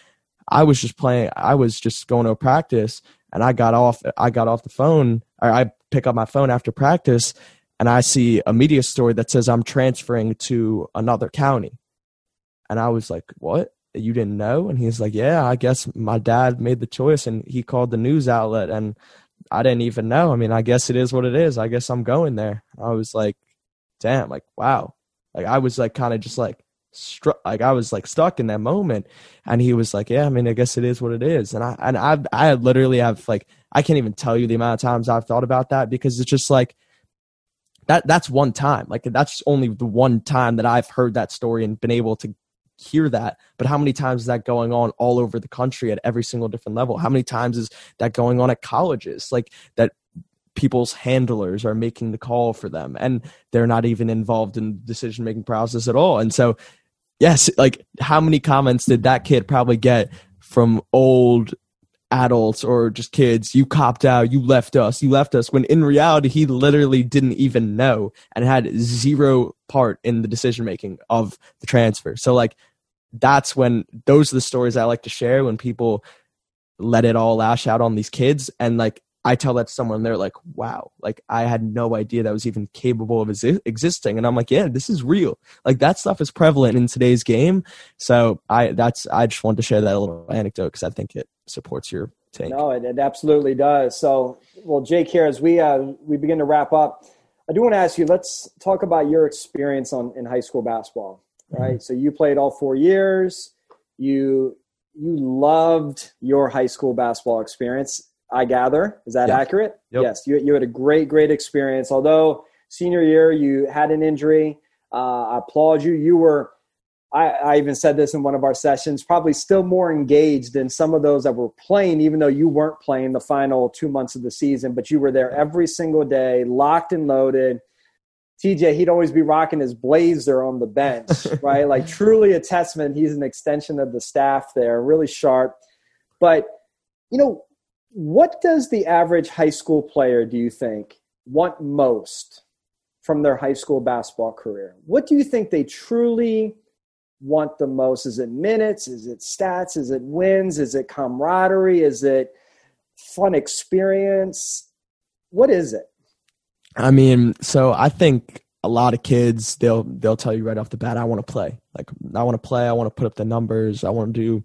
I was just playing. I was just going to a practice, and I got off. I got off the phone. I pick up my phone after practice and I see a media story that says I'm transferring to another county. And I was like, What? You didn't know? And he's like, Yeah, I guess my dad made the choice and he called the news outlet and I didn't even know. I mean, I guess it is what it is. I guess I'm going there. I was like, damn, like wow. Like I was like kind of just like struck like I was like stuck in that moment. And he was like, Yeah, I mean, I guess it is what it is. And I and I I literally have like I can't even tell you the amount of times I've thought about that because it's just like that that's one time. Like that's only the one time that I've heard that story and been able to hear that. But how many times is that going on all over the country at every single different level? How many times is that going on at colleges? Like that people's handlers are making the call for them and they're not even involved in the decision making process at all. And so yes, like how many comments did that kid probably get from old adults or just kids, you copped out, you left us, you left us, when in reality, he literally didn't even know and had zero part in the decision making of the transfer. So, like, that's when those are the stories I like to share when people let it all lash out on these kids. And, like, I tell that to someone, they're like, wow, like I had no idea that was even capable of exi- existing. And I'm like, yeah, this is real. Like that stuff is prevalent in today's game. So I, that's, I just wanted to share that little anecdote because I think it supports your take. No, it, it absolutely does. So, well, Jake, here as we, uh, we begin to wrap up, I do want to ask you, let's talk about your experience on in high school basketball, right? Mm-hmm. So you played all four years. You, you loved your high school basketball experience I gather. Is that accurate? Yep. Yes. You, you had a great, great experience. Although senior year you had an injury, uh, I applaud you. You were, I, I even said this in one of our sessions, probably still more engaged than some of those that were playing, even though you weren't playing the final two months of the season, but you were there every single day, locked and loaded. TJ, he'd always be rocking his blazer on the bench, right? Like truly a testament. He's an extension of the staff there, really sharp. But, you know, what does the average high school player, do you think, want most from their high school basketball career? What do you think they truly want the most? Is it minutes? Is it stats? Is it wins? Is it camaraderie? Is it fun experience? What is it? I mean, so I think a lot of kids they'll they'll tell you right off the bat, I want to play. Like I want to play. I want to put up the numbers. I want to do.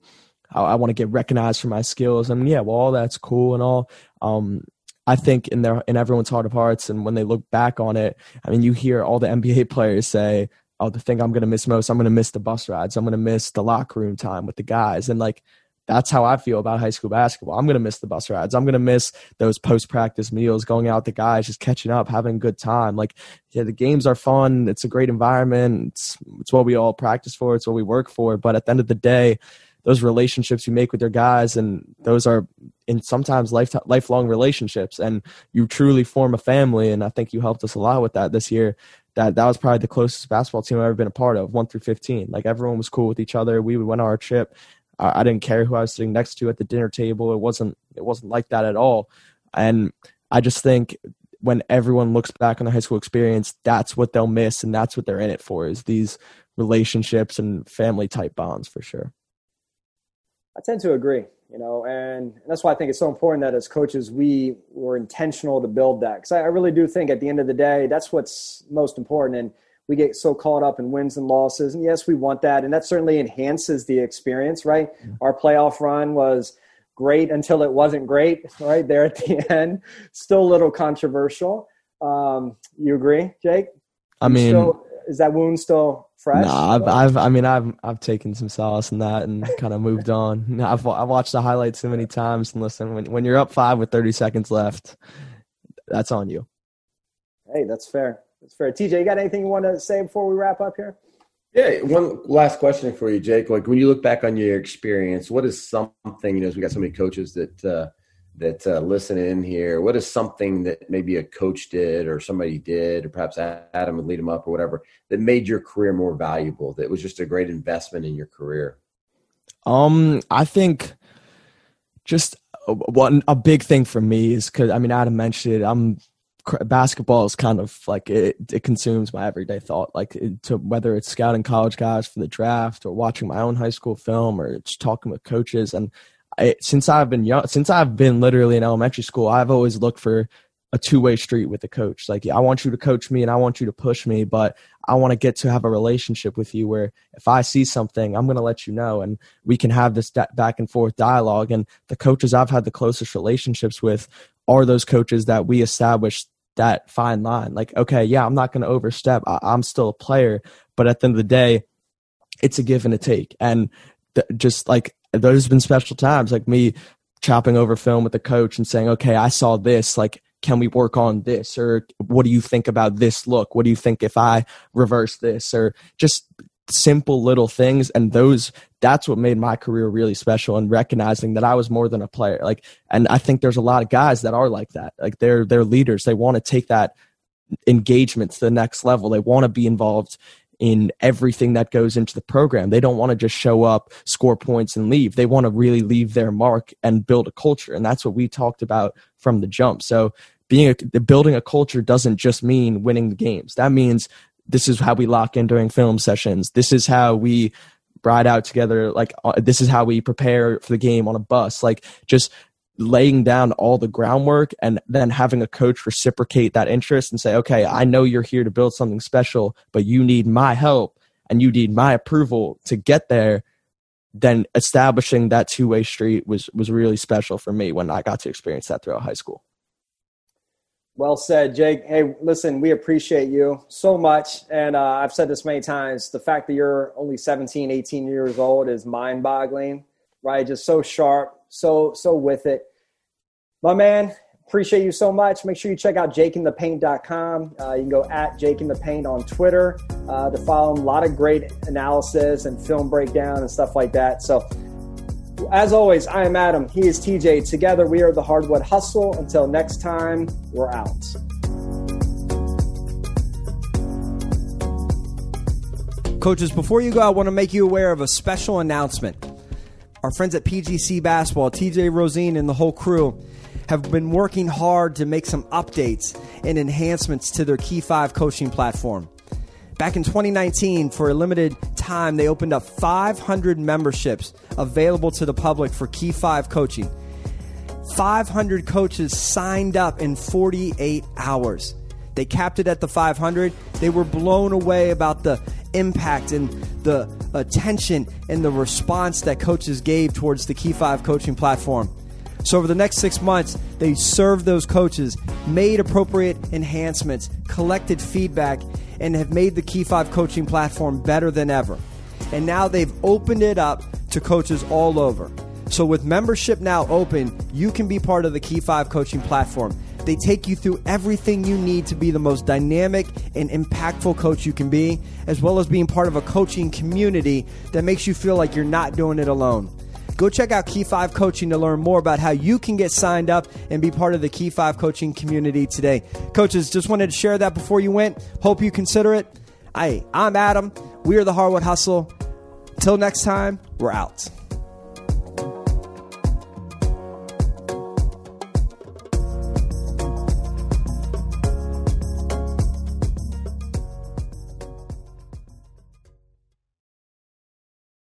I, I want to get recognized for my skills. I mean, yeah, well, all that's cool and all. Um, I think in their in everyone's heart of hearts, and when they look back on it, I mean, you hear all the NBA players say, "Oh, the thing I'm going to miss most, I'm going to miss the bus rides. I'm going to miss the locker room time with the guys." And like that's how I feel about high school basketball. I'm going to miss the bus rides. I'm going to miss those post practice meals, going out with the guys, just catching up, having a good time. Like, yeah, the games are fun. It's a great environment. It's, it's what we all practice for. It's what we work for. But at the end of the day, those relationships you make with your guys, and those are in sometimes life, lifelong relationships, and you truly form a family. And I think you helped us a lot with that this year. That that was probably the closest basketball team I've ever been a part of, one through fifteen. Like everyone was cool with each other. We went on our trip. I, I didn't care who I was sitting next to at the dinner table. It wasn't it wasn't like that at all. And I just think when everyone looks back on the high school experience, that's what they'll miss, and that's what they're in it for is these relationships and family type bonds for sure. I tend to agree, you know, and that's why I think it's so important that as coaches we were intentional to build that because I, I really do think at the end of the day that's what's most important. And we get so caught up in wins and losses, and yes, we want that, and that certainly enhances the experience, right? Our playoff run was great until it wasn't great, right there at the end. Still a little controversial. Um, you agree, Jake? I mean, still, is that wound still fresh? Nah, I've, I've, I mean, I've, I've taken some solace in that and kind of moved on. I've, I've watched the highlights so many times. And listen, when, when you're up five with 30 seconds left, that's on you. hey, that's fair. That's fair. TJ, you got anything you want to say before we wrap up here? Yeah, one last question for you, Jake. Like when you look back on your experience, what is something you know? As we got so many coaches that uh, that uh, listen in here, what is something that maybe a coach did or somebody did, or perhaps Adam would Lead 'em Up or whatever, that made your career more valuable? That was just a great investment in your career. Um, I think just one a big thing for me is because I mean Adam mentioned it. I'm basketball is kind of like it, it consumes my everyday thought. Like it, to whether it's scouting college guys for the draft or watching my own high school film or it's talking with coaches. And I, since I've been young, since I've been literally in elementary school, I've always looked for a two way street with the coach. Like I want you to coach me and I want you to push me, but I want to get to have a relationship with you where if I see something, I'm going to let you know and we can have this back and forth dialogue. And the coaches I've had the closest relationships with are those coaches that we established that fine line. Like, okay, yeah, I'm not going to overstep. I- I'm still a player, but at the end of the day, it's a give and a take. And th- just like there's been special times like me chopping over film with the coach and saying, okay, I saw this. Like, can we work on this? Or what do you think about this look? What do you think if I reverse this? Or just simple little things. And those, that's what made my career really special and recognizing that I was more than a player. Like, and I think there's a lot of guys that are like that. Like they're, they're leaders. They want to take that engagement to the next level. They want to be involved in everything that goes into the program. They don't want to just show up, score points, and leave. They want to really leave their mark and build a culture. And that's what we talked about from the jump. So being a, building a culture doesn't just mean winning the games. That means this is how we lock in during film sessions. This is how we ride out together. Like uh, this is how we prepare for the game on a bus. Like just laying down all the groundwork and then having a coach reciprocate that interest and say, okay, I know you're here to build something special, but you need my help and you need my approval to get there. Then establishing that two way street was was really special for me when I got to experience that throughout high school. Well said, Jake. Hey, listen, we appreciate you so much. And uh, I've said this many times the fact that you're only 17, 18 years old is mind boggling, right? Just so sharp, so, so with it. My man, appreciate you so much. Make sure you check out jakeinthepaint.com. Uh, you can go at jakeinthepaint on Twitter uh, to follow him. A lot of great analysis and film breakdown and stuff like that. So, as always, I am Adam. He is TJ. Together, we are the Hardwood Hustle. Until next time, we're out. Coaches, before you go, I want to make you aware of a special announcement. Our friends at PGC Basketball, TJ Rosene, and the whole crew have been working hard to make some updates and enhancements to their Key 5 coaching platform. Back in 2019, for a limited time, they opened up 500 memberships available to the public for Key 5 coaching. 500 coaches signed up in 48 hours. They capped it at the 500. They were blown away about the impact and the attention and the response that coaches gave towards the Key 5 coaching platform. So, over the next six months, they served those coaches, made appropriate enhancements, collected feedback, and have made the Key 5 coaching platform better than ever. And now they've opened it up to coaches all over. So, with membership now open, you can be part of the Key 5 coaching platform. They take you through everything you need to be the most dynamic and impactful coach you can be, as well as being part of a coaching community that makes you feel like you're not doing it alone. Go check out Key 5 Coaching to learn more about how you can get signed up and be part of the Key 5 coaching community today. Coaches, just wanted to share that before you went. Hope you consider it. I, I'm Adam. We are the Hardwood Hustle. Till next time, we're out.